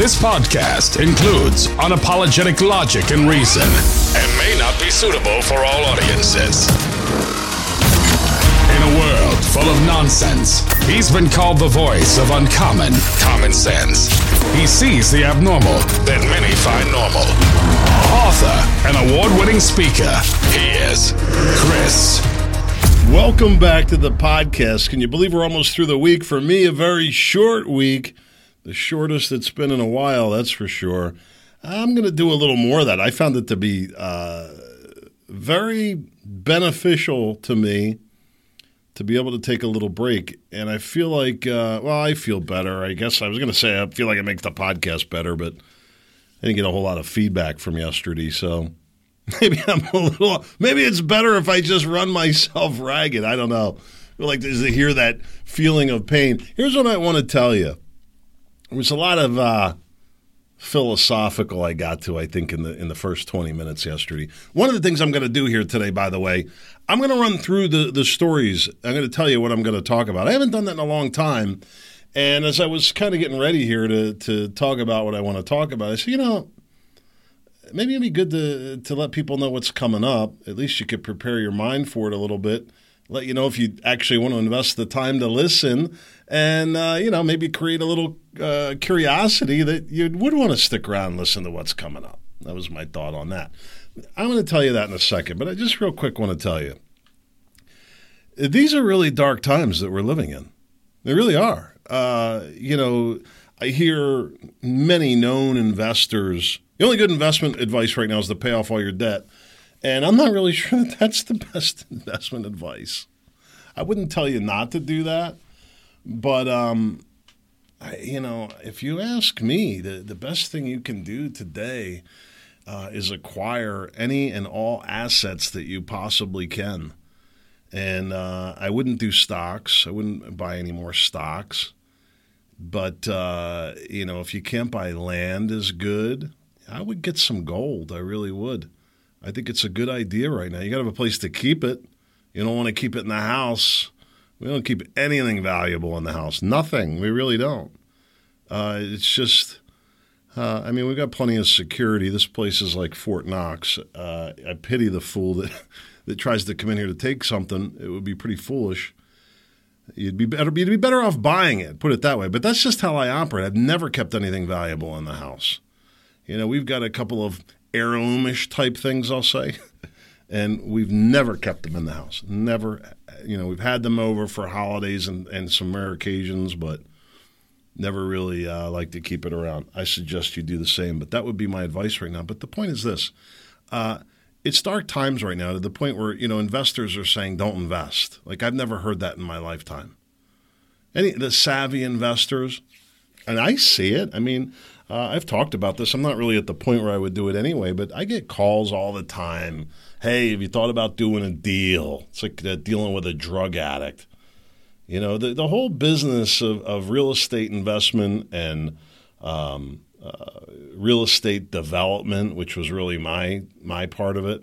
This podcast includes unapologetic logic and reason and may not be suitable for all audiences. In a world full of nonsense, he's been called the voice of uncommon common sense. He sees the abnormal that many find normal. Author and award winning speaker, he is Chris. Welcome back to the podcast. Can you believe we're almost through the week? For me, a very short week, the shortest it's been in a while, that's for sure. I'm going to do a little more of that. I found it to be uh, very beneficial to me to be able to take a little break. And I feel like, uh, well, I feel better. I guess I was going to say I feel like it makes the podcast better, but I didn't get a whole lot of feedback from yesterday. So maybe I'm a little, maybe it's better if I just run myself ragged. I don't know. I like to hear that feeling of pain. Here's what I want to tell you. There was a lot of uh, philosophical I got to, I think, in the in the first 20 minutes yesterday. One of the things I'm going to do here today, by the way, I'm going to run through the, the stories. I'm going to tell you what I'm going to talk about. I haven't done that in a long time. And as I was kind of getting ready here to, to talk about what I want to talk about, I said, you know, maybe it'd be good to, to let people know what's coming up. At least you could prepare your mind for it a little bit. Let you know if you actually want to invest the time to listen and, uh, you know, maybe create a little uh, curiosity that you would want to stick around and listen to what's coming up. That was my thought on that. I'm going to tell you that in a second, but I just real quick want to tell you these are really dark times that we're living in. They really are. Uh, you know, I hear many known investors. The only good investment advice right now is to pay off all your debt. And I'm not really sure that that's the best investment advice. I wouldn't tell you not to do that. But, um, I, you know, if you ask me, the, the best thing you can do today uh, is acquire any and all assets that you possibly can. And uh, I wouldn't do stocks. I wouldn't buy any more stocks. But uh, you know, if you can't buy land, is good. I would get some gold. I really would. I think it's a good idea right now. You got to have a place to keep it. You don't want to keep it in the house. We don't keep anything valuable in the house. Nothing. We really don't. Uh, it's just. Uh, I mean, we've got plenty of security. This place is like Fort Knox. Uh, I pity the fool that that tries to come in here to take something. It would be pretty foolish. You'd be better. You'd be better off buying it. Put it that way. But that's just how I operate. I've never kept anything valuable in the house. You know, we've got a couple of heirloomish type things. I'll say, and we've never kept them in the house. Never. You know, we've had them over for holidays and and some rare occasions, but never really uh, like to keep it around. I suggest you do the same. But that would be my advice right now. But the point is this. Uh, it's dark times right now to the point where you know investors are saying don't invest. Like I've never heard that in my lifetime. Any the savvy investors, and I see it. I mean, uh, I've talked about this. I'm not really at the point where I would do it anyway, but I get calls all the time. Hey, have you thought about doing a deal? It's like uh, dealing with a drug addict. You know, the the whole business of, of real estate investment and um, uh, real estate development, which was really my my part of it.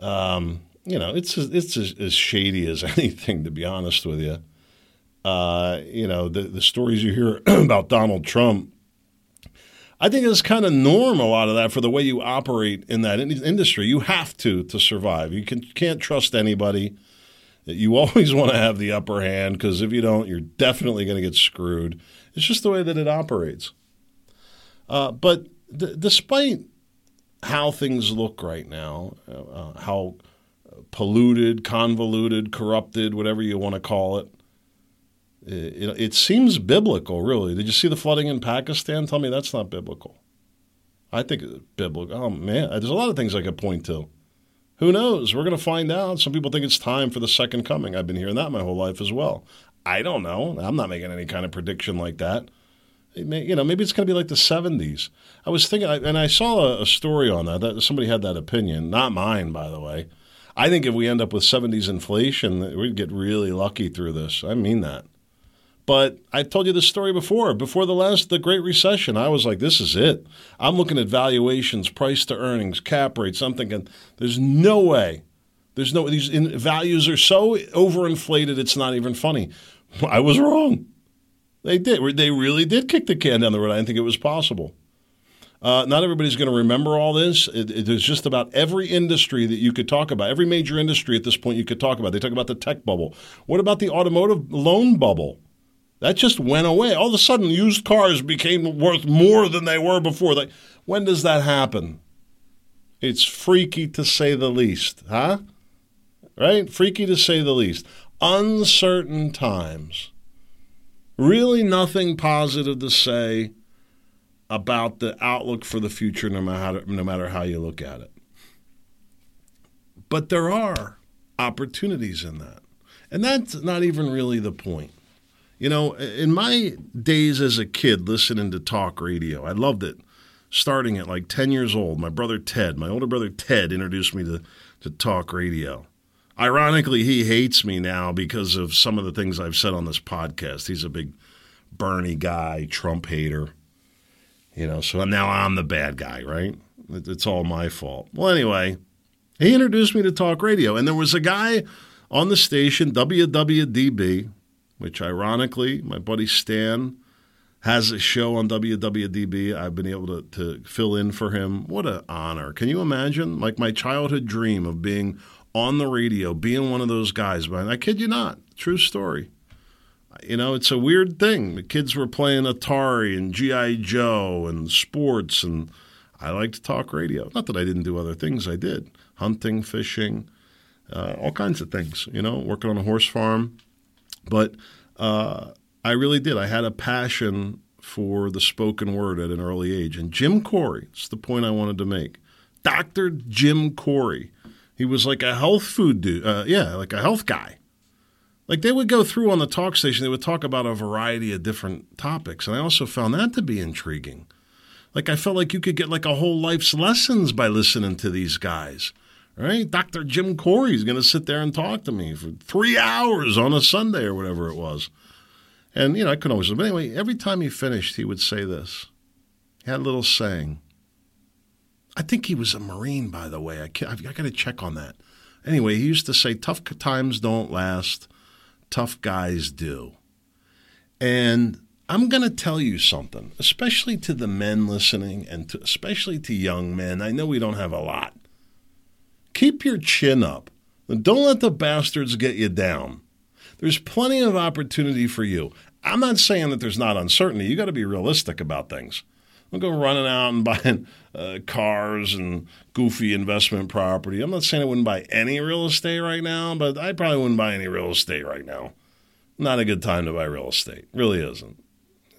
Um, you know, it's it's as, as, shady as anything, to be honest with you. Uh, you know, the the stories you hear about Donald Trump, I think it's kind of norm. A lot of that for the way you operate in that in- industry. You have to to survive. You can can't trust anybody. You always want to have the upper hand because if you don't, you're definitely going to get screwed. It's just the way that it operates. Uh, but d- despite how things look right now, uh, uh, how polluted, convoluted, corrupted, whatever you want to call it, it, it seems biblical, really. Did you see the flooding in Pakistan? Tell me that's not biblical. I think it's biblical. Oh, man, there's a lot of things I could point to. Who knows? We're going to find out. Some people think it's time for the second coming. I've been hearing that my whole life as well. I don't know. I'm not making any kind of prediction like that may, you know, maybe it's going to be like the 70s. I was thinking, and I saw a, a story on that, that. Somebody had that opinion, not mine, by the way. I think if we end up with 70s inflation, we'd get really lucky through this. I mean that. But I told you this story before. Before the last, the Great Recession, I was like, this is it. I'm looking at valuations, price to earnings, cap rates. I'm thinking, there's no way. There's no, these in, values are so overinflated, it's not even funny. I was wrong. They did. They really did kick the can down the road. I didn't think it was possible. Uh, not everybody's going to remember all this. It, is just about every industry that you could talk about. Every major industry at this point you could talk about. They talk about the tech bubble. What about the automotive loan bubble? That just went away. All of a sudden, used cars became worth more than they were before. When does that happen? It's freaky to say the least, huh? Right? Freaky to say the least. Uncertain times. Really, nothing positive to say about the outlook for the future, no matter, no matter how you look at it. But there are opportunities in that. And that's not even really the point. You know, in my days as a kid listening to talk radio, I loved it. Starting at like 10 years old, my brother Ted, my older brother Ted, introduced me to, to talk radio. Ironically, he hates me now because of some of the things I've said on this podcast. He's a big Bernie guy, Trump hater. You know, so now I'm the bad guy, right? It's all my fault. Well, anyway, he introduced me to talk radio, and there was a guy on the station, WWDB, which ironically, my buddy Stan has a show on WWDB. I've been able to, to fill in for him. What an honor. Can you imagine? Like my childhood dream of being on the radio, being one of those guys. But I kid you not, true story you know, it's a weird thing. The kids were playing Atari and G.I. Joe and sports, and I like to talk radio. Not that I didn't do other things, I did hunting, fishing, uh, all kinds of things, you know, working on a horse farm. But uh, I really did. I had a passion for the spoken word at an early age. And Jim Corey, it's the point I wanted to make. Dr. Jim Corey. He was like a health food dude. Uh, yeah, like a health guy like they would go through on the talk station, they would talk about a variety of different topics. And I also found that to be intriguing. Like I felt like you could get like a whole life's lessons by listening to these guys. Right? Dr. Jim Corey is going to sit there and talk to me for three hours on a Sunday or whatever it was. And, you know, I couldn't always, but anyway, every time he finished, he would say this. He had a little saying. I think he was a Marine, by the way. I, I've, I got to check on that. Anyway, he used to say, tough times don't last tough guys do. And I'm going to tell you something, especially to the men listening and to, especially to young men. I know we don't have a lot. Keep your chin up. Don't let the bastards get you down. There's plenty of opportunity for you. I'm not saying that there's not uncertainty. You got to be realistic about things. Don't go running out and buying uh, cars and goofy investment property. I'm not saying I wouldn't buy any real estate right now, but I probably wouldn't buy any real estate right now. Not a good time to buy real estate. Really isn't.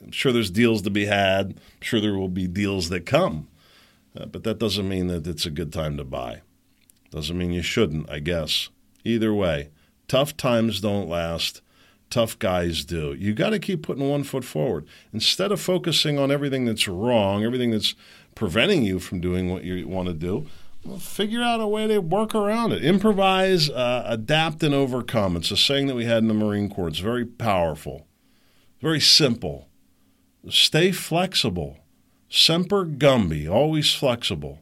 I'm sure there's deals to be had. I'm sure there will be deals that come. Uh, but that doesn't mean that it's a good time to buy. Doesn't mean you shouldn't, I guess. Either way, tough times don't last tough guys do. You got to keep putting one foot forward. Instead of focusing on everything that's wrong, everything that's preventing you from doing what you want to do, figure out a way to work around it. Improvise, uh, adapt, and overcome. It's a saying that we had in the Marine Corps. It's very powerful, very simple. Stay flexible. Semper Gumby, always flexible.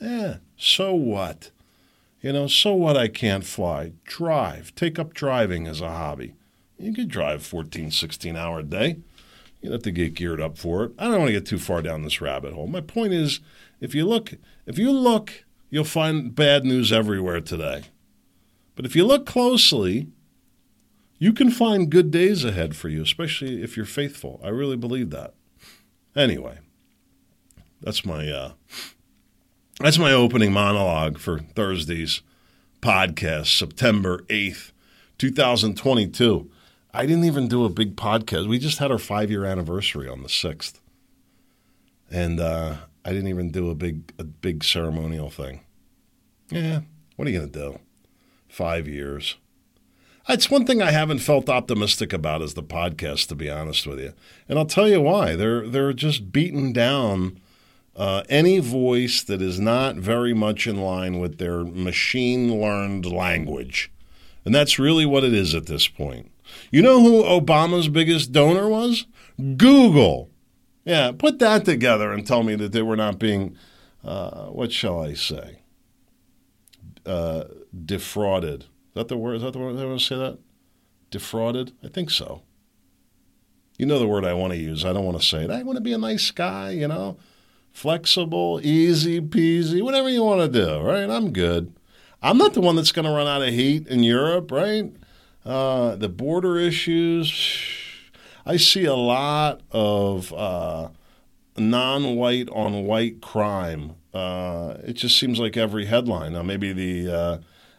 Yeah, so what? You know, so what I can't fly? Drive. Take up driving as a hobby. You could drive 14, 16 hour a day. You have to get geared up for it. I don't want to get too far down this rabbit hole. My point is, if you look, if you look, you'll find bad news everywhere today. But if you look closely, you can find good days ahead for you, especially if you're faithful. I really believe that. Anyway, that's my uh, that's my opening monologue for Thursday's podcast, September eighth, two thousand twenty-two. I didn't even do a big podcast. We just had our five year anniversary on the sixth, and uh, I didn't even do a big a big ceremonial thing. Yeah, what are you gonna do? Five years. It's one thing I haven't felt optimistic about is the podcast, to be honest with you, and I'll tell you why. They're they're just beaten down uh, any voice that is not very much in line with their machine learned language, and that's really what it is at this point. You know who Obama's biggest donor was? Google. Yeah, put that together and tell me that they were not being, uh, what shall I say, uh, defrauded. Is that the word? Is that the word I want to say that? Defrauded? I think so. you know the word I want to use. I don't want to say it. I want to be a nice guy, you know, flexible, easy peasy, whatever you want to do, right? I'm good. I'm not the one that's going to run out of heat in Europe, right? Uh, the border issues. I see a lot of uh, non white on white crime. Uh, it just seems like every headline. Now, maybe the uh,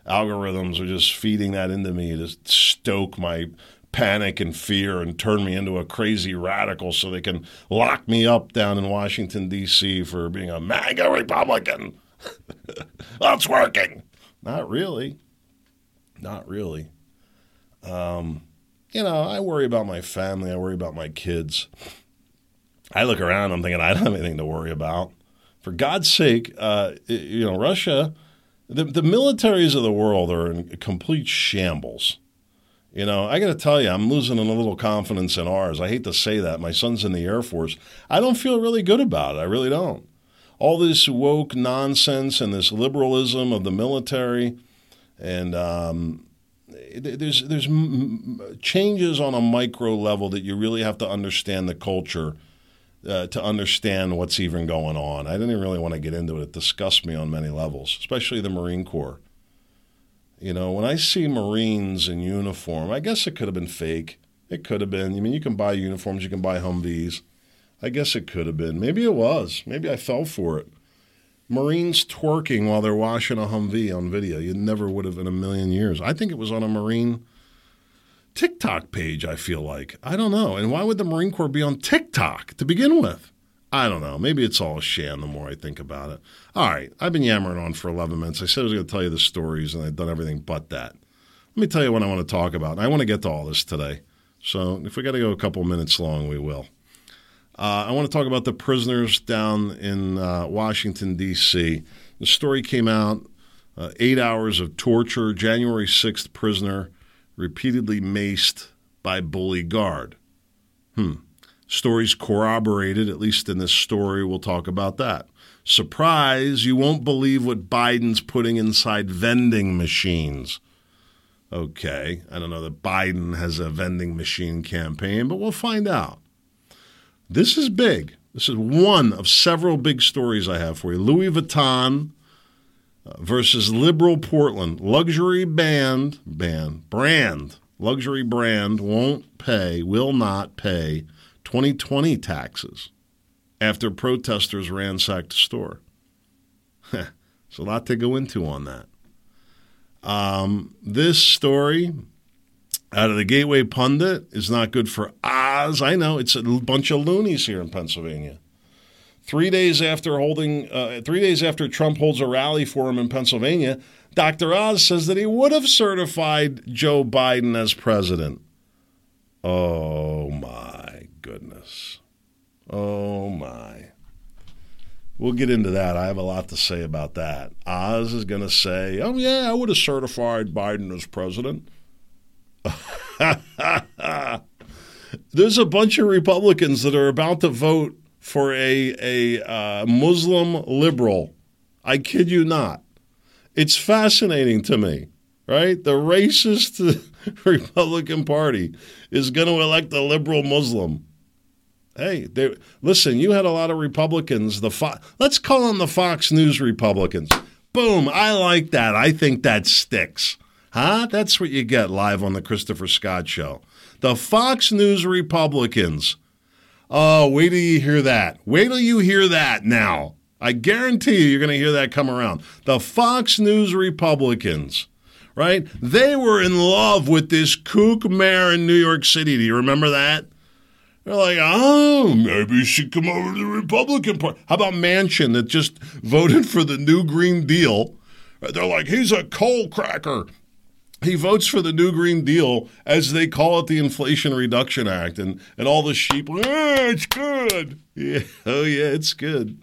algorithms are just feeding that into me to stoke my panic and fear and turn me into a crazy radical so they can lock me up down in Washington, D.C. for being a MAGA Republican. That's working. Not really. Not really. Um, you know, I worry about my family. I worry about my kids. I look around, I'm thinking, I don't have anything to worry about. For God's sake, uh, you know, Russia, the, the militaries of the world are in complete shambles. You know, I got to tell you, I'm losing a little confidence in ours. I hate to say that. My son's in the Air Force. I don't feel really good about it. I really don't. All this woke nonsense and this liberalism of the military, and um, there's there's changes on a micro level that you really have to understand the culture uh, to understand what's even going on. I didn't really want to get into it. It disgusts me on many levels, especially the Marine Corps. You know, when I see Marines in uniform, I guess it could have been fake. It could have been. I mean, you can buy uniforms, you can buy Humvees. I guess it could have been. Maybe it was. Maybe I fell for it. Marines twerking while they're washing a Humvee on video. You never would have in a million years. I think it was on a Marine TikTok page, I feel like. I don't know. And why would the Marine Corps be on TikTok to begin with? I don't know. Maybe it's all a sham the more I think about it. All right. I've been yammering on for 11 minutes. I said I was going to tell you the stories, and I've done everything but that. Let me tell you what I want to talk about. I want to get to all this today. So if we got to go a couple minutes long, we will. Uh, I want to talk about the prisoners down in uh, Washington, D.C. The story came out uh, eight hours of torture, January 6th prisoner repeatedly maced by bully guard. Hmm. Stories corroborated, at least in this story, we'll talk about that. Surprise, you won't believe what Biden's putting inside vending machines. Okay, I don't know that Biden has a vending machine campaign, but we'll find out. This is big. This is one of several big stories I have for you. Louis Vuitton uh, versus liberal Portland. Luxury band, band, brand, luxury brand won't pay, will not pay 2020 taxes after protesters ransacked the store. There's a lot to go into on that. Um, this story out of the Gateway Pundit is not good for Oz. I know it's a bunch of loonies here in Pennsylvania. Three days after holding, uh, three days after Trump holds a rally for him in Pennsylvania, Dr. Oz says that he would have certified Joe Biden as president. Oh my Oh my. We'll get into that. I have a lot to say about that. Oz is going to say, oh, yeah, I would have certified Biden as president. There's a bunch of Republicans that are about to vote for a, a uh, Muslim liberal. I kid you not. It's fascinating to me, right? The racist Republican Party is going to elect a liberal Muslim. Hey, listen, you had a lot of Republicans. The Fo- Let's call them the Fox News Republicans. Boom, I like that. I think that sticks. Huh? That's what you get live on the Christopher Scott Show. The Fox News Republicans Oh, wait till you hear that. Wait till you hear that now. I guarantee you, you're going to hear that come around. The Fox News Republicans, right? They were in love with this kook mayor in New York City. Do you remember that? They're like, oh, maybe you should come over to the Republican Party. How about Manchin that just voted for the New Green Deal? They're like, he's a coal cracker he votes for the New Green Deal, as they call it, the Inflation Reduction Act, and, and all the sheep, oh, it's good. Yeah, oh, yeah, it's good.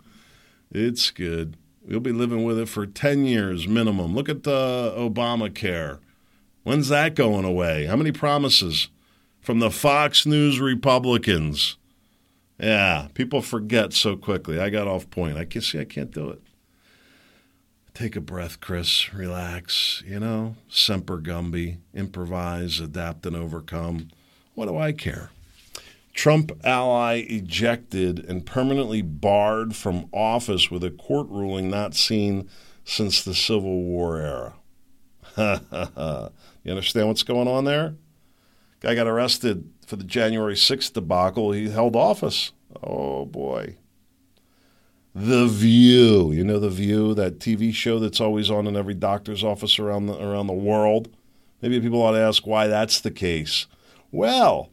It's good. We'll be living with it for 10 years minimum. Look at the Obamacare. When's that going away? How many promises from the Fox News Republicans? Yeah, people forget so quickly. I got off point. I can see I can't do it. Take a breath, Chris. Relax. You know, Semper Gumby, improvise, adapt, and overcome. What do I care? Trump ally ejected and permanently barred from office with a court ruling not seen since the Civil War era. you understand what's going on there? Guy got arrested for the January 6th debacle. He held office. Oh boy. The View. You know The View, that TV show that's always on in every doctor's office around the, around the world? Maybe people ought to ask why that's the case. Well,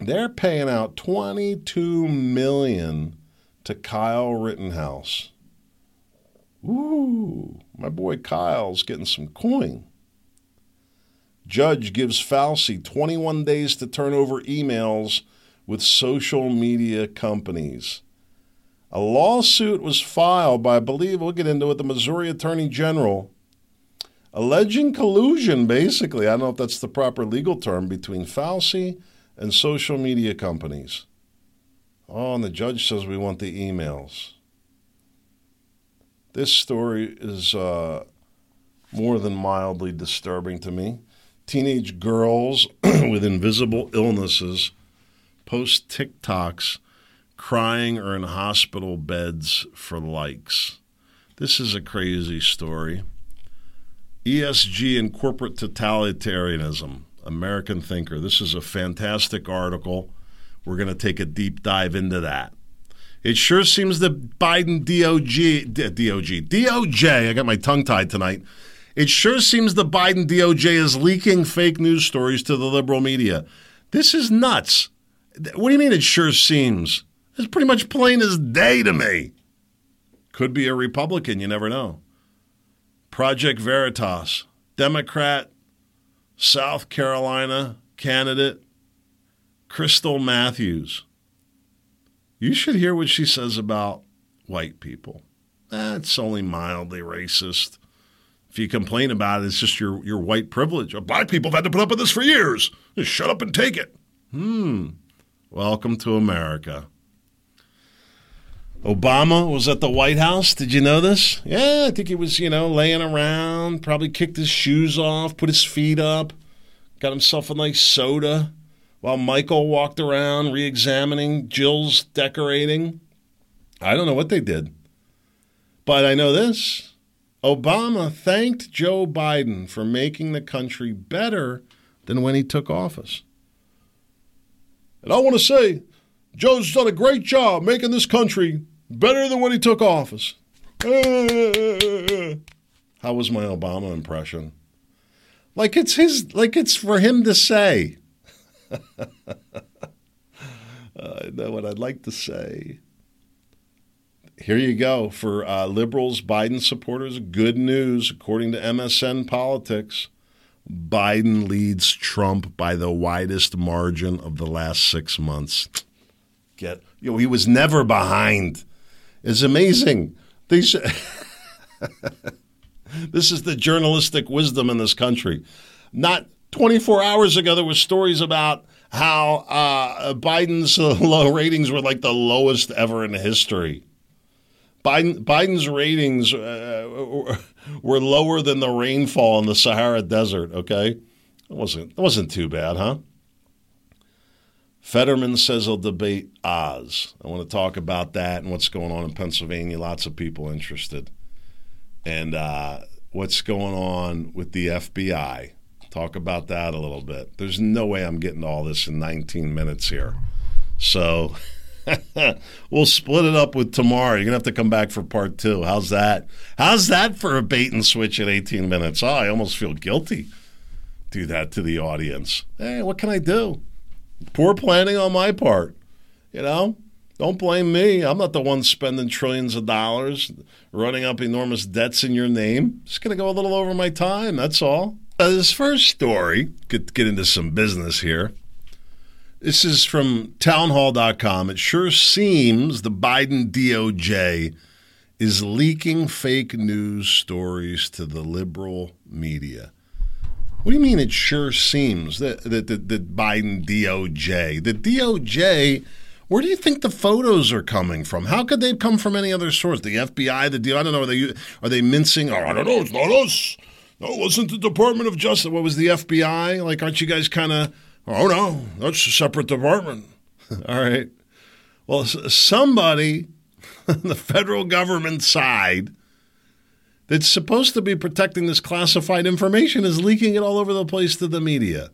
they're paying out 22 million to Kyle Rittenhouse. Ooh, my boy Kyle's getting some coin. Judge gives Fauci 21 days to turn over emails with social media companies. A lawsuit was filed by, I believe, we'll get into it, the Missouri Attorney General, alleging collusion, basically. I don't know if that's the proper legal term, between Fauci and social media companies. Oh, and the judge says we want the emails. This story is uh, more than mildly disturbing to me. Teenage girls with invisible illnesses post TikToks crying or in hospital beds for likes. This is a crazy story. ESG and corporate totalitarianism, American Thinker. This is a fantastic article. We're going to take a deep dive into that. It sure seems that Biden DOG, DOG, DOJ, I got my tongue tied tonight. It sure seems the Biden DOJ is leaking fake news stories to the liberal media. This is nuts. What do you mean it sure seems? It's pretty much plain as day to me. Could be a Republican, you never know. Project Veritas, Democrat, South Carolina candidate, Krystle Matthews. You should hear what she says about white people. That's only mildly racist. If you complain about it, it's just your, your white privilege. Black people have had to put up with this for years. Just shut up and take it. Hmm. Welcome to America. Obama was at the White House. Did you know this? Yeah, I think he was, you know, laying around, probably kicked his shoes off, put his feet up, got himself a nice soda while Michael walked around re examining Jill's decorating. I don't know what they did. But I know this Obama thanked Joe Biden for making the country better than when he took office. And I want to say, Joe's done a great job making this country better than when he took office. How was my Obama impression? Like it's his, like it's for him to say. I know what I'd like to say. Here you go for uh, liberals, Biden supporters. Good news, according to MSN Politics. Biden leads Trump by the widest margin of the last six months. Get you know he was never behind. It's amazing. These this is the journalistic wisdom in this country. Not 24 hours ago, there were stories about how uh, Biden's low ratings were like the lowest ever in history. Biden, Biden's ratings uh, were lower than the rainfall in the Sahara Desert. Okay, it wasn't it wasn't too bad, huh? Fetterman says he'll debate Oz. I want to talk about that and what's going on in Pennsylvania. Lots of people interested, and uh, what's going on with the FBI. Talk about that a little bit. There's no way I'm getting all this in 19 minutes here, so. we'll split it up with tomorrow. You're gonna have to come back for part two. How's that? How's that for a bait and switch at 18 minutes? Oh, I almost feel guilty. Do that to the audience. Hey, what can I do? Poor planning on my part. You know, don't blame me. I'm not the one spending trillions of dollars, running up enormous debts in your name. Just gonna go a little over my time. That's all. Uh, this first story, get get into some business here. This is from townhall.com. It sure seems the Biden DOJ is leaking fake news stories to the liberal media. What do you mean it sure seems that that the Biden DOJ, the DOJ, where do you think the photos are coming from? How could they come from any other source? The FBI, the DO, I don't know. Are they are they mincing? Oh, I don't know. It's not us. No, it wasn't the Department of Justice. What was the FBI? Like, aren't you guys kind of Oh, no, that's a separate department. All right. Well, somebody on the federal government side that's supposed to be protecting this classified information is leaking it all over the place to the media.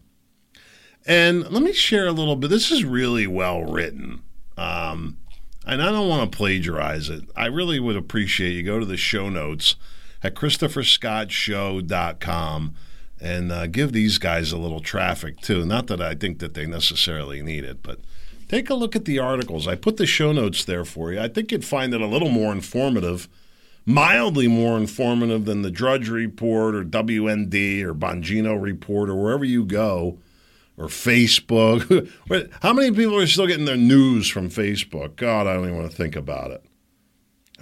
And let me share a little bit. This is really well written. Um, and I don't want to plagiarize it. I really would appreciate you go to the show notes at ChristopherScottShow.com and uh, give these guys a little traffic too. Not that I think that they necessarily need it, but take a look at the articles. I put the show notes there for you. I think you'd find it a little more informative mildly more informative than the Drudge Report or WND or Bongino Report or wherever you go or Facebook. How many people are still getting their news from Facebook? God, I don't even want to think about it.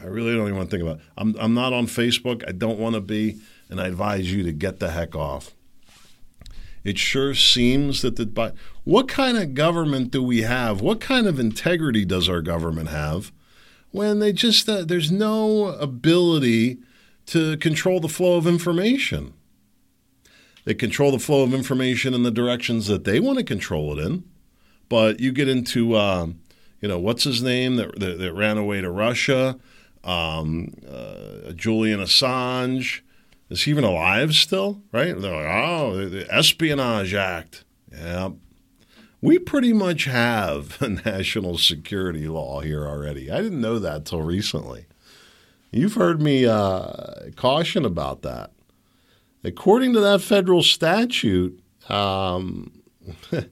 I really don't even want to think about it. I'm, I'm not on Facebook. I don't want to be, and I advise you to get the heck off. It sure seems that the what kind of government do we have? What kind of integrity does our government have? when they just uh, there's no ability to control the flow of information. They control the flow of information in the directions that they want to control it in, but you get into uh, you know what's his name that that, that ran away to Russia, um, uh, Julian Assange. Is he even alive still? Right? They're like, oh, the Espionage Act. Yeah, we pretty much have a national security law here already. I didn't know that till recently. You've heard me uh, caution about that. According to that federal statute, um,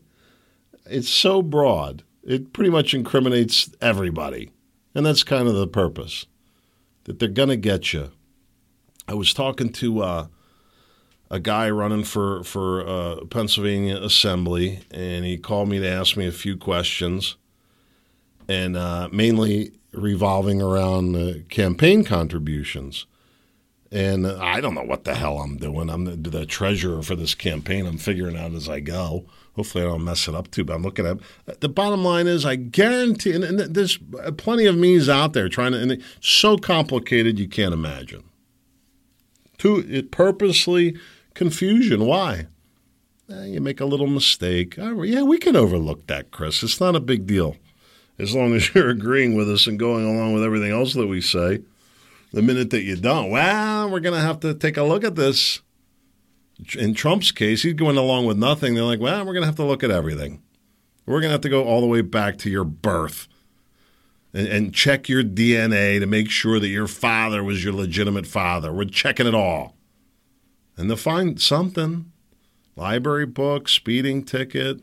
it's so broad, it pretty much incriminates everybody. And that's kind of the purpose that they're going to get you. I was talking to uh, a guy running for for uh, Pennsylvania Assembly, and he called me to ask me a few questions, and uh, mainly revolving around campaign contributions. And I don't know what the hell I'm doing. I'm the, the, treasurer for this campaign. I'm figuring out as I go. Hopefully, I don't mess it up too. But I'm looking at the bottom line is I guarantee, and, and there's plenty of me's out there trying to, and it's so complicated you can't imagine. To it purposely confusion. Why? Eh, you make a little mistake. Oh, yeah, we can overlook that, Chris. It's not a big deal. As long as you're agreeing with us and going along with everything else that we say. The minute that you don't, well, we're going to have to take a look at this. In Trump's case, he's going along with nothing. They're like, well, we're going to have to look at everything. We're going to have to go all the way back to your birth and, and check your DNA to make sure that your father was your legitimate father. We're checking it all and they'll find something library book, speeding ticket,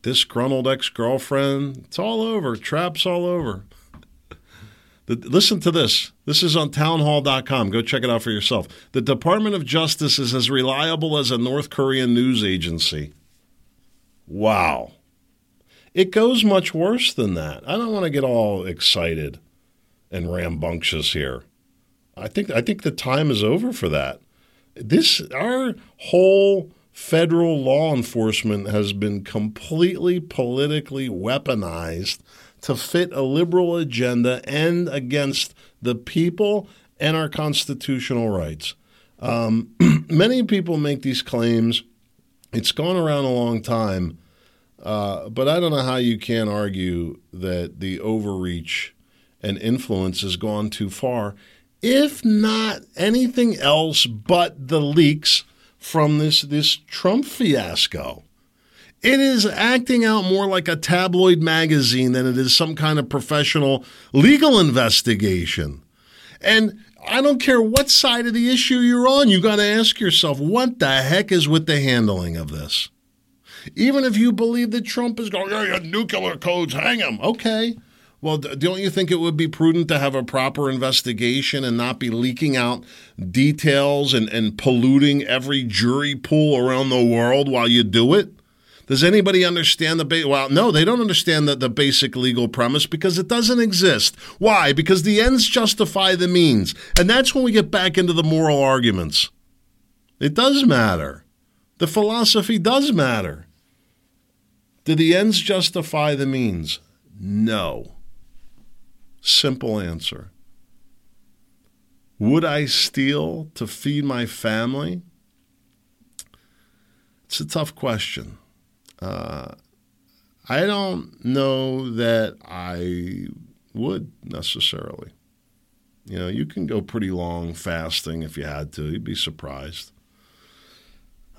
disgruntled ex girlfriend. It's all over. Traps all over. The, listen to this. This is on townhall.com. Go check it out for yourself. The Department of Justice is as reliable as a North Korean news agency. Wow. It goes much worse than that. I don't want to get all excited and rambunctious here. I think I think the time is over for that this our whole federal law enforcement has been completely politically weaponized to fit a liberal agenda and against the people and our constitutional rights. Um, many people make these claims. It's gone around a long time, uh, but I don't know how you can argue that the overreach and influence has gone too far if not anything else but the leaks from this, this Trump fiasco. It is acting out more like a tabloid magazine than it is some kind of professional legal investigation. And I don't care what side of the issue you're on, you got to ask yourself, what the heck is with the handling of this? Even if you believe that Trump is going, yeah, nuclear codes, hang him. Okay. Well, don't you think it would be prudent to have a proper investigation and not be leaking out details and, and polluting every jury pool around the world while you do it? Does anybody understand the ba- well? No, they don't understand the, the basic legal premise because it doesn't exist. Why? Because the ends justify the means, and that's when we get back into the moral arguments. It does matter. The philosophy does matter. Do the ends justify the means? No. Simple answer. Would I steal to feed my family? It's a tough question. Uh, I don't know that I would necessarily. You know, you can go pretty long fasting if you had to. You'd be surprised.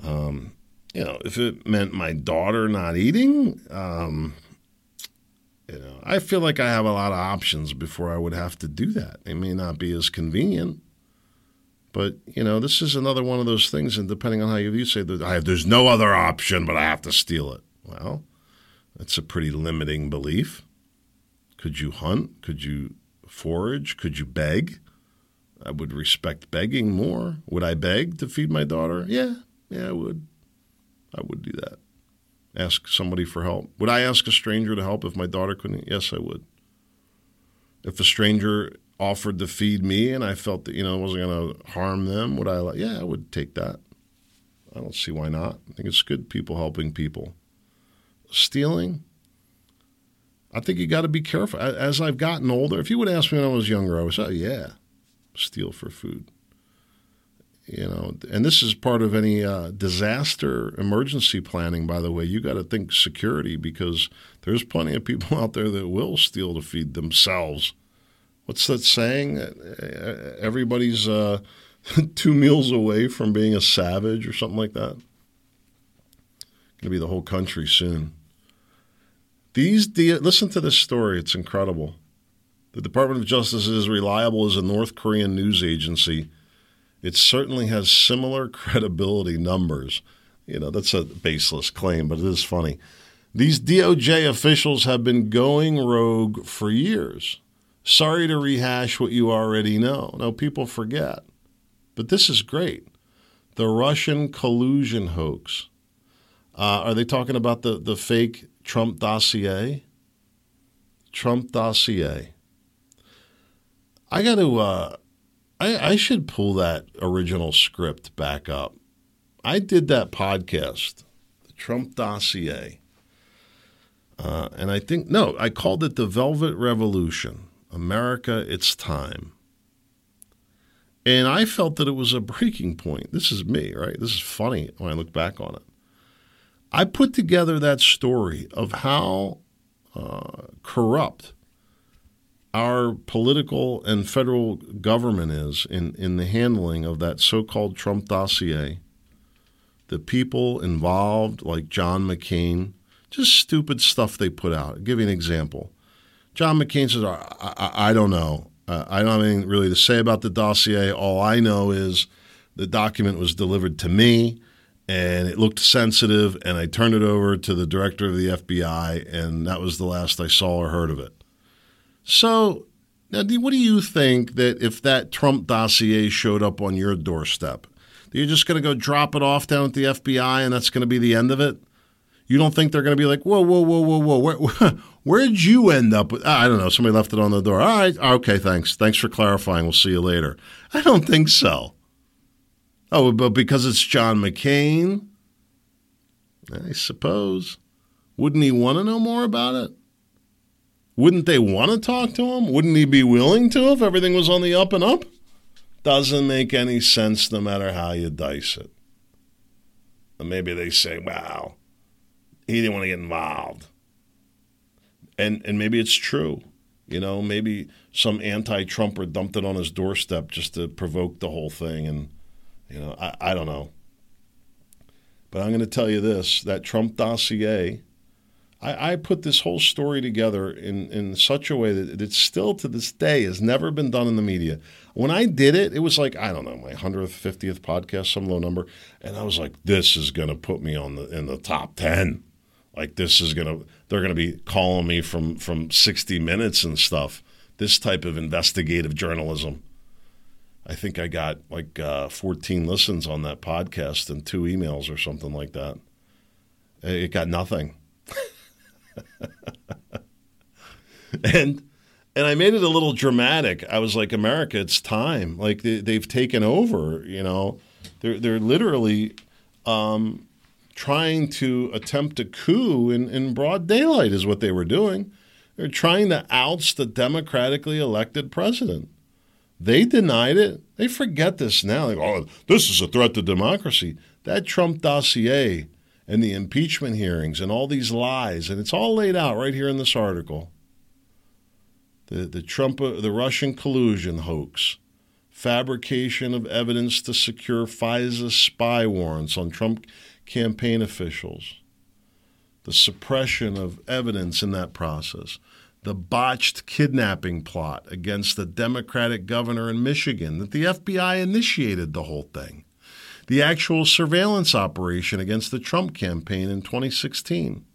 Um, you know, if it meant my daughter not eating, um, you know, I feel like I have a lot of options before I would have to do that. It may not be as convenient, but you know, this is another one of those things. And depending on how you, you say have, there's no other option, but I have to steal it. Well, that's a pretty limiting belief. Could you hunt? Could you forage? Could you beg? I would respect begging more. Would I beg to feed my daughter? Yeah, yeah, I would. I would do that. Ask somebody for help. Would I ask a stranger to help if my daughter couldn't? Yes, I would. If a stranger offered to feed me and I felt that, you know, it wasn't going to harm them, would I like, yeah, I would take that. I don't see why not. I think it's good people helping people. Stealing, I think you got to be careful. As I've gotten older, if you would ask me when I was younger, I was, oh, yeah, steal for food. You know, and this is part of any uh, disaster emergency planning, by the way. You got to think security because there's plenty of people out there that will steal to feed themselves. What's that saying? Everybody's uh, two meals away from being a savage or something like that. Going to be the whole country soon. These de- listen to this story; it's incredible. The Department of Justice is as reliable as a North Korean news agency. It certainly has similar credibility numbers. You know, that's a baseless claim, but it is funny. These DOJ officials have been going rogue for years. Sorry to rehash what you already know. No, people forget. But this is great. The Russian collusion hoax. Uh, are they talking about the, the fake Trump dossier? Trump dossier. I got to. Uh, I, I should pull that original script back up. I did that podcast, the Trump dossier, uh, and I think no, I called it the Velvet Revolution. America, it's time. And I felt that it was a breaking point. This is me, right? This is funny when I look back on it. I put together that story of how uh, corrupt our political and federal government is in, in the handling of that so called Trump dossier. The people involved, like John McCain, just stupid stuff they put out. I'll give you an example. John McCain says, I, I, I don't know. Uh, I don't have anything really to say about the dossier. All I know is the document was delivered to me and it looked sensitive, and I turned it over to the director of the FBI, and that was the last I saw or heard of it. So, now, what do you think that if that Trump dossier showed up on your doorstep, you're just going to go drop it off down at the FBI and that's going to be the end of it? You don't think they're going to be like, whoa, whoa, whoa, whoa, whoa, where, where'd you end up with? Ah, I don't know. Somebody left it on the door. All right. Ah, okay. Thanks. Thanks for clarifying. We'll see you later. I don't think so. Oh, but because it's John McCain? I suppose. Wouldn't he want to know more about it? Wouldn't they want to talk to him? Wouldn't he be willing to if everything was on the up and up? Doesn't make any sense no matter how you dice it. And maybe they say, wow, he didn't want to get involved. And and maybe it's true. You know, maybe some anti-Trumper dumped it on his doorstep just to provoke the whole thing. And, you know, I, I don't know. But I'm going to tell you this that Trump dossier I, I put this whole story together in, in such a way that it still to this day has never been done in the media. When I did it, it was like, I don't know, my 100th, 50th podcast, some low number. And I was like, this is going to put me on the in the top 10. Like this is going to, they're going to be calling me from, from 60 Minutes and stuff. This type of investigative journalism. I think I got like uh, 14 listens on that podcast and two emails or something like that. It got nothing. and and I made it a little dramatic. I was like, America, it's time. Like they, have taken over. You know, they're they're literally um, trying to attempt a coup in, in broad daylight. Is what they were doing. They're trying to oust the democratically elected president. They denied it. They forget this now. Oh, this is a threat to democracy. That Trump dossier and the impeachment hearings and all these lies, and it's all laid out right here in this article. The, the Trump, uh, the Russian collusion hoax, fabrication of evidence to secure FISA spy warrants on Trump campaign officials, the suppression of evidence in that process, the botched kidnapping plot against the Democratic governor in Michigan that the FBI initiated the whole thing, the actual surveillance operation against the Trump campaign in 2016.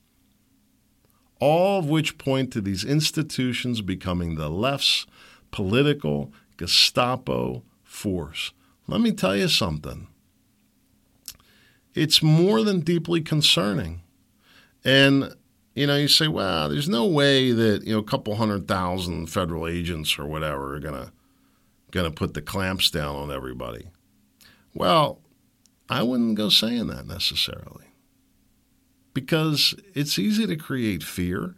All of which point to these institutions becoming the left's political Gestapo force. Let me tell you something. It's more than deeply concerning. And you know, you say, well, there's no way that you know a couple hundred thousand federal agents or whatever are gonna gonna put the clamps down on everybody. Well, I wouldn't go saying that necessarily because it's easy to create fear.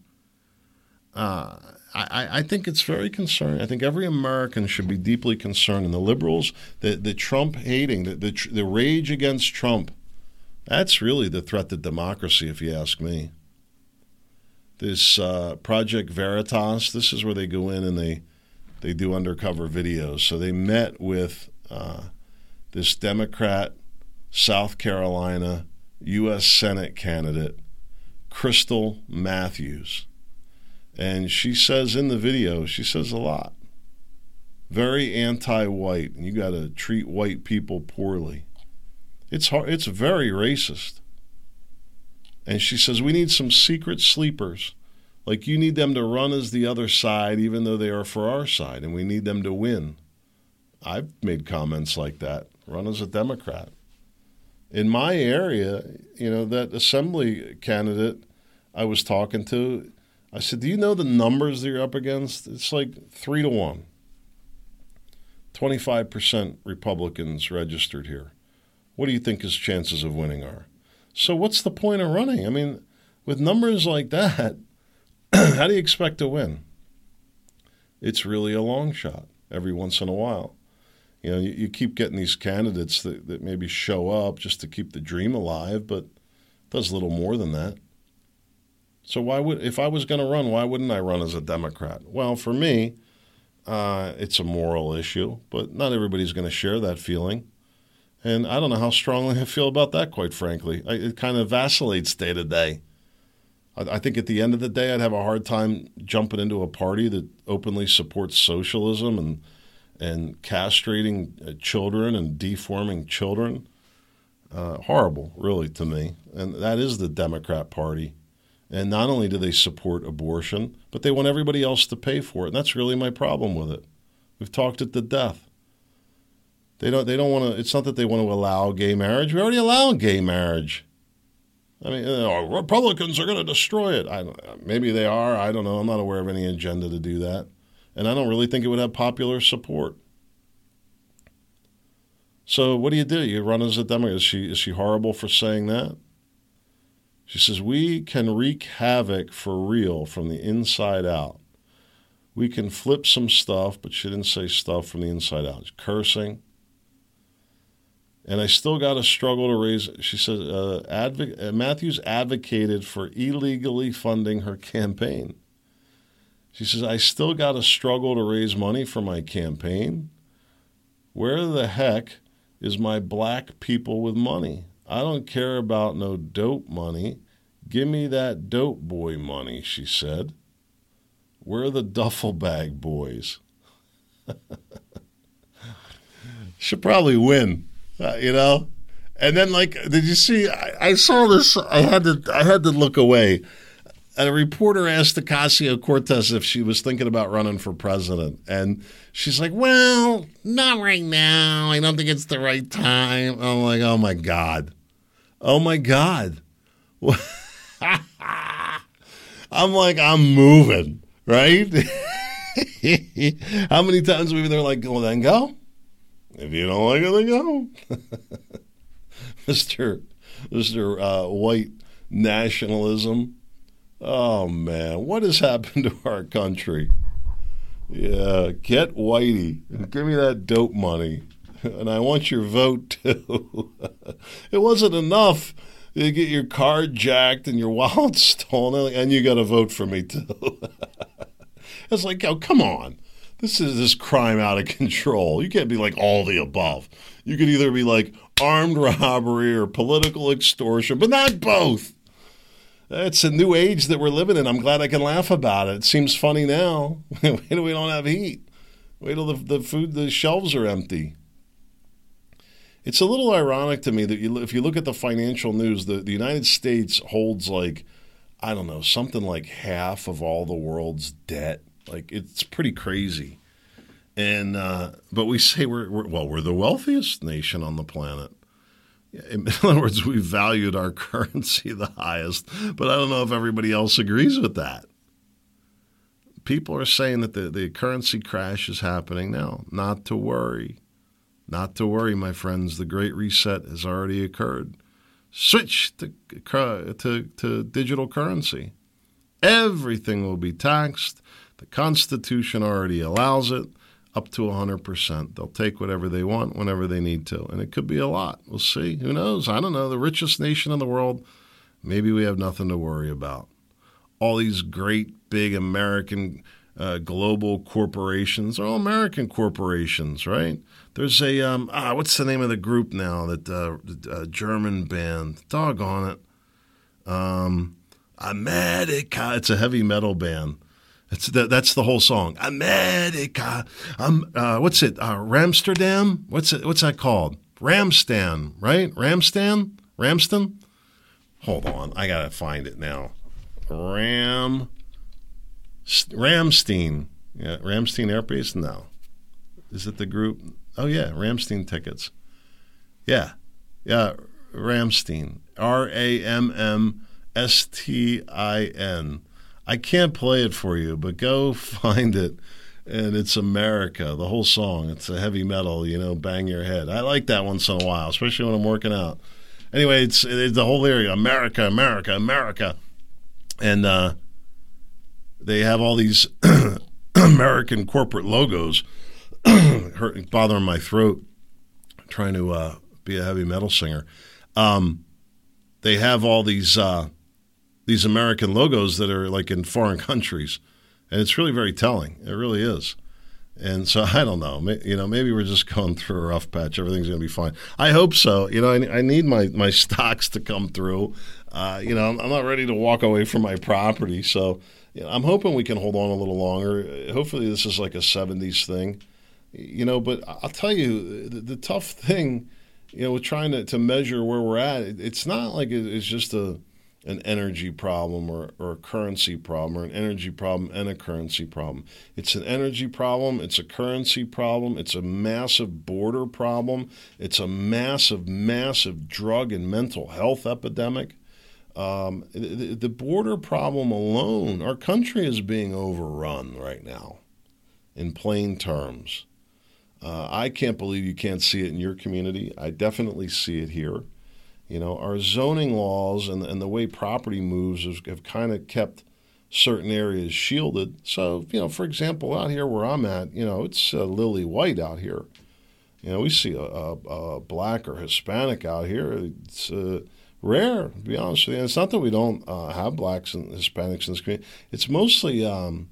Uh, I, I, think it's very concerning. I think every American should be deeply concerned. And the liberals, the, the Trump hating, the, the, the rage against Trump, that's really the threat to democracy, if you ask me this uh, Project Veritas. This is where they go in and they they do undercover videos. So they met with uh, this Democrat, South Carolina U.S. Senate candidate, Krystle Matthews, and she says in the video, she says a lot. Very anti-white, and you got to treat white people poorly. It's hard. It's very racist. And she says, We need some secret sleepers. Like you need them to run as the other side, even though they are for our side, and we need them to win. I've made comments like that. Run as a Democrat. In my area, you know, that assembly candidate I was talking to, I said, Do you know the numbers that you're up against? It's like three to one. 25% Republicans registered here. What do you think his chances of winning are? So what's the point of running? I mean, with numbers like that, how do you expect to win? It's really a long shot every once in a while. You know, you, you keep getting these candidates that, that maybe show up just to keep the dream alive, but does little more than that. So why would if I was going to run, why wouldn't I run as a Democrat? Well, for me, uh, it's a moral issue, but not everybody's going to share that feeling. And I don't know how strongly I feel about that, quite frankly. I, it kind of vacillates day to day. I, I think at the end of the day, I'd have a hard time jumping into a party that openly supports socialism and and castrating uh, children and deforming children. Uh, horrible, really, to me. And that is the Democrat Party. And not only do they support abortion, but they want everybody else to pay for it. And that's really my problem with it. We've talked it to death. They don't. They don't want to. It's not that they want to allow gay marriage. We already allow gay marriage. I mean, know, Republicans are going to destroy it. I, maybe they are. I don't know. I'm not aware of any agenda to do that, and I don't really think it would have popular support. So what do you do? You run as a Democrat. Is she is she horrible for saying that? She says we can wreak havoc for real from the inside out. We can flip some stuff, but she didn't say stuff from the inside out. She's Cursing and I still got to struggle to raise. She says uh, uh, Matthews advocated for illegally funding her campaign. She says I still got to struggle to raise money for my campaign. Where the heck is my black people with money? I don't care about no dope money. Give me that dope boy money, she said. Where are the duffel bag boys? Should probably win uh, you know. And then, like, did you see? I, I, saw this. I had to. I had to look away. A reporter asked Ocasio Cortez if she was thinking about running for president, and she's like, "Well, not right now. I don't think it's the right time." I'm like, "Oh my god, oh my god." I'm like, I'm moving, right? How many times have we been like, well, then go? If you don't like it, then go. Mr. Mr. Uh, white nationalism. Oh, man. What has happened to our country? Yeah, get Whitey and give me that dope money. And I want your vote too. it wasn't enough You get your car jacked and your wallet stolen, and you got to vote for me too. it's like, oh, come on. This is this crime out of control. You can't be like all the above. You could either be like armed robbery or political extortion, but not both. It's a new age that we're living in. I'm glad I can laugh about it. It seems funny now. Wait till we don't have heat. Wait till the, the food, the shelves are empty. It's a little ironic to me that you, if you look at the financial news, the, the United States holds like, I don't know, something like half of all the world's debt. Like it's pretty crazy. And uh, but we say we're, we're well, we're the wealthiest nation on the planet. In other words, we valued our currency the highest, but I don't know if everybody else agrees with that. People are saying that the, the currency crash is happening now. Not to worry. Not to worry, my friends. The Great Reset has already occurred. Switch to, to, to digital currency. Everything will be taxed. The Constitution already allows it up to 100%. They'll take whatever they want whenever they need to. And it could be a lot. We'll see. Who knows? I don't know. The richest nation in the world, maybe we have nothing to worry about. All these great, big American uh, global corporations are all American corporations, right? There's a, um, ah, what's the name of the group now? That uh, uh, German band. Doggone it. Um, America. It's a heavy metal band. That's the, that's the whole song. America. Um, uh, what's it? Uh, Ramsterdam. What's it? What's that called? Ramstan, right? Ramstan. Ramston. Hold on, I gotta find it now. Ram. Ramstein. Yeah, Ramstein Air Base. No, is it the group? Oh yeah, Rammstein tickets. Yeah, yeah, Rammstein. R A M M S T I N. I can't play it for you, but go find it. And it's America, the whole song. It's a heavy metal, you know, bang your head. I like that once in a while, especially when I'm working out. Anyway, it's, it's the whole area America, America, America. And uh, they have all these American corporate logos hurting, bothering my throat, trying to uh, be a heavy metal singer. Um, they have all these uh, these American logos that are like in foreign countries, and it's really very telling. It really is. And so I don't know. You know, maybe we're just going through a rough patch. Everything's going to be fine. I hope so. You know, I, need my my stocks to come through. Uh, you know, I'm, not ready to walk away from my property, so you know, I'm hoping we can hold on a little longer. Hopefully, this is like a '70s thing. You know, but I'll tell you, the, the tough thing, you know, with trying to, to measure where we're at, it, it's not like it, it's just a an energy problem or, or a currency problem or an energy problem and a currency problem. It's an energy problem, it's a currency problem, it's a massive border problem, it's a massive, massive drug and mental health epidemic. Um, the, the border problem alone, our country is being overrun right now, in plain terms. Uh, I can't believe you can't see it in your community. I definitely see it here. You know, our zoning laws and, and the way property moves have, have kind of kept certain areas shielded. So, you know, for example, out here where I'm at, you know, it's uh, lily white out here. You know, we see a, a, a black or Hispanic out here. It's uh, rare, to be honest with you. And it's not that we don't uh, have blacks and Hispanics in this community. It's mostly um,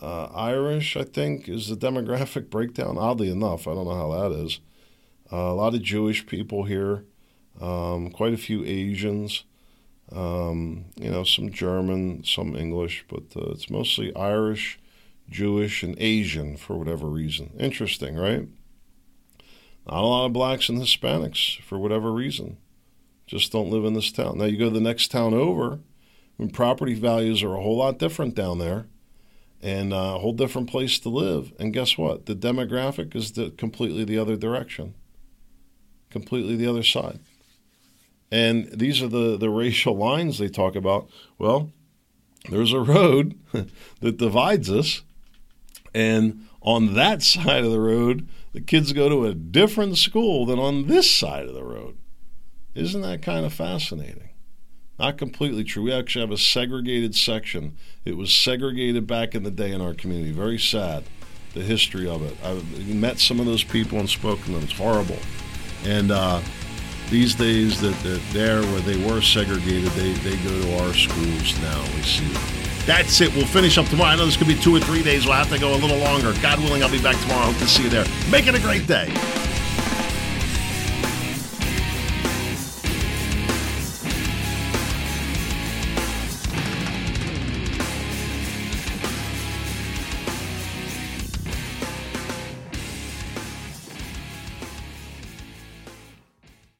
uh, Irish, I think, is the demographic breakdown. Oddly enough, I don't know how that is. Uh, a lot of Jewish people here um, quite a few Asians, um, you know, some German, some English, but uh, it's mostly Irish, Jewish, and Asian for whatever reason. Interesting, right? Not a lot of blacks and Hispanics for whatever reason. Just don't live in this town. Now you go to the next town over, when property values are a whole lot different down there, and uh, a whole different place to live. And guess what? The demographic is the, completely the other direction, completely the other side. And these are the, the racial lines they talk about. Well, there's a road that divides us, and on that side of the road, the kids go to a different school than on this side of the road. Isn't that kind of fascinating? Not completely true. We actually have a segregated section. It was segregated back in the day in our community. Very sad, the history of it. I've met some of those people and spoken to them. It's horrible. And uh, these days that, that there where they were segregated, they, they go to our schools now. We see. That's it. We'll finish up tomorrow. I know this could be two or three days. We'll have to go a little longer. God willing, I'll be back tomorrow. Hope to see you there. Make it a great day.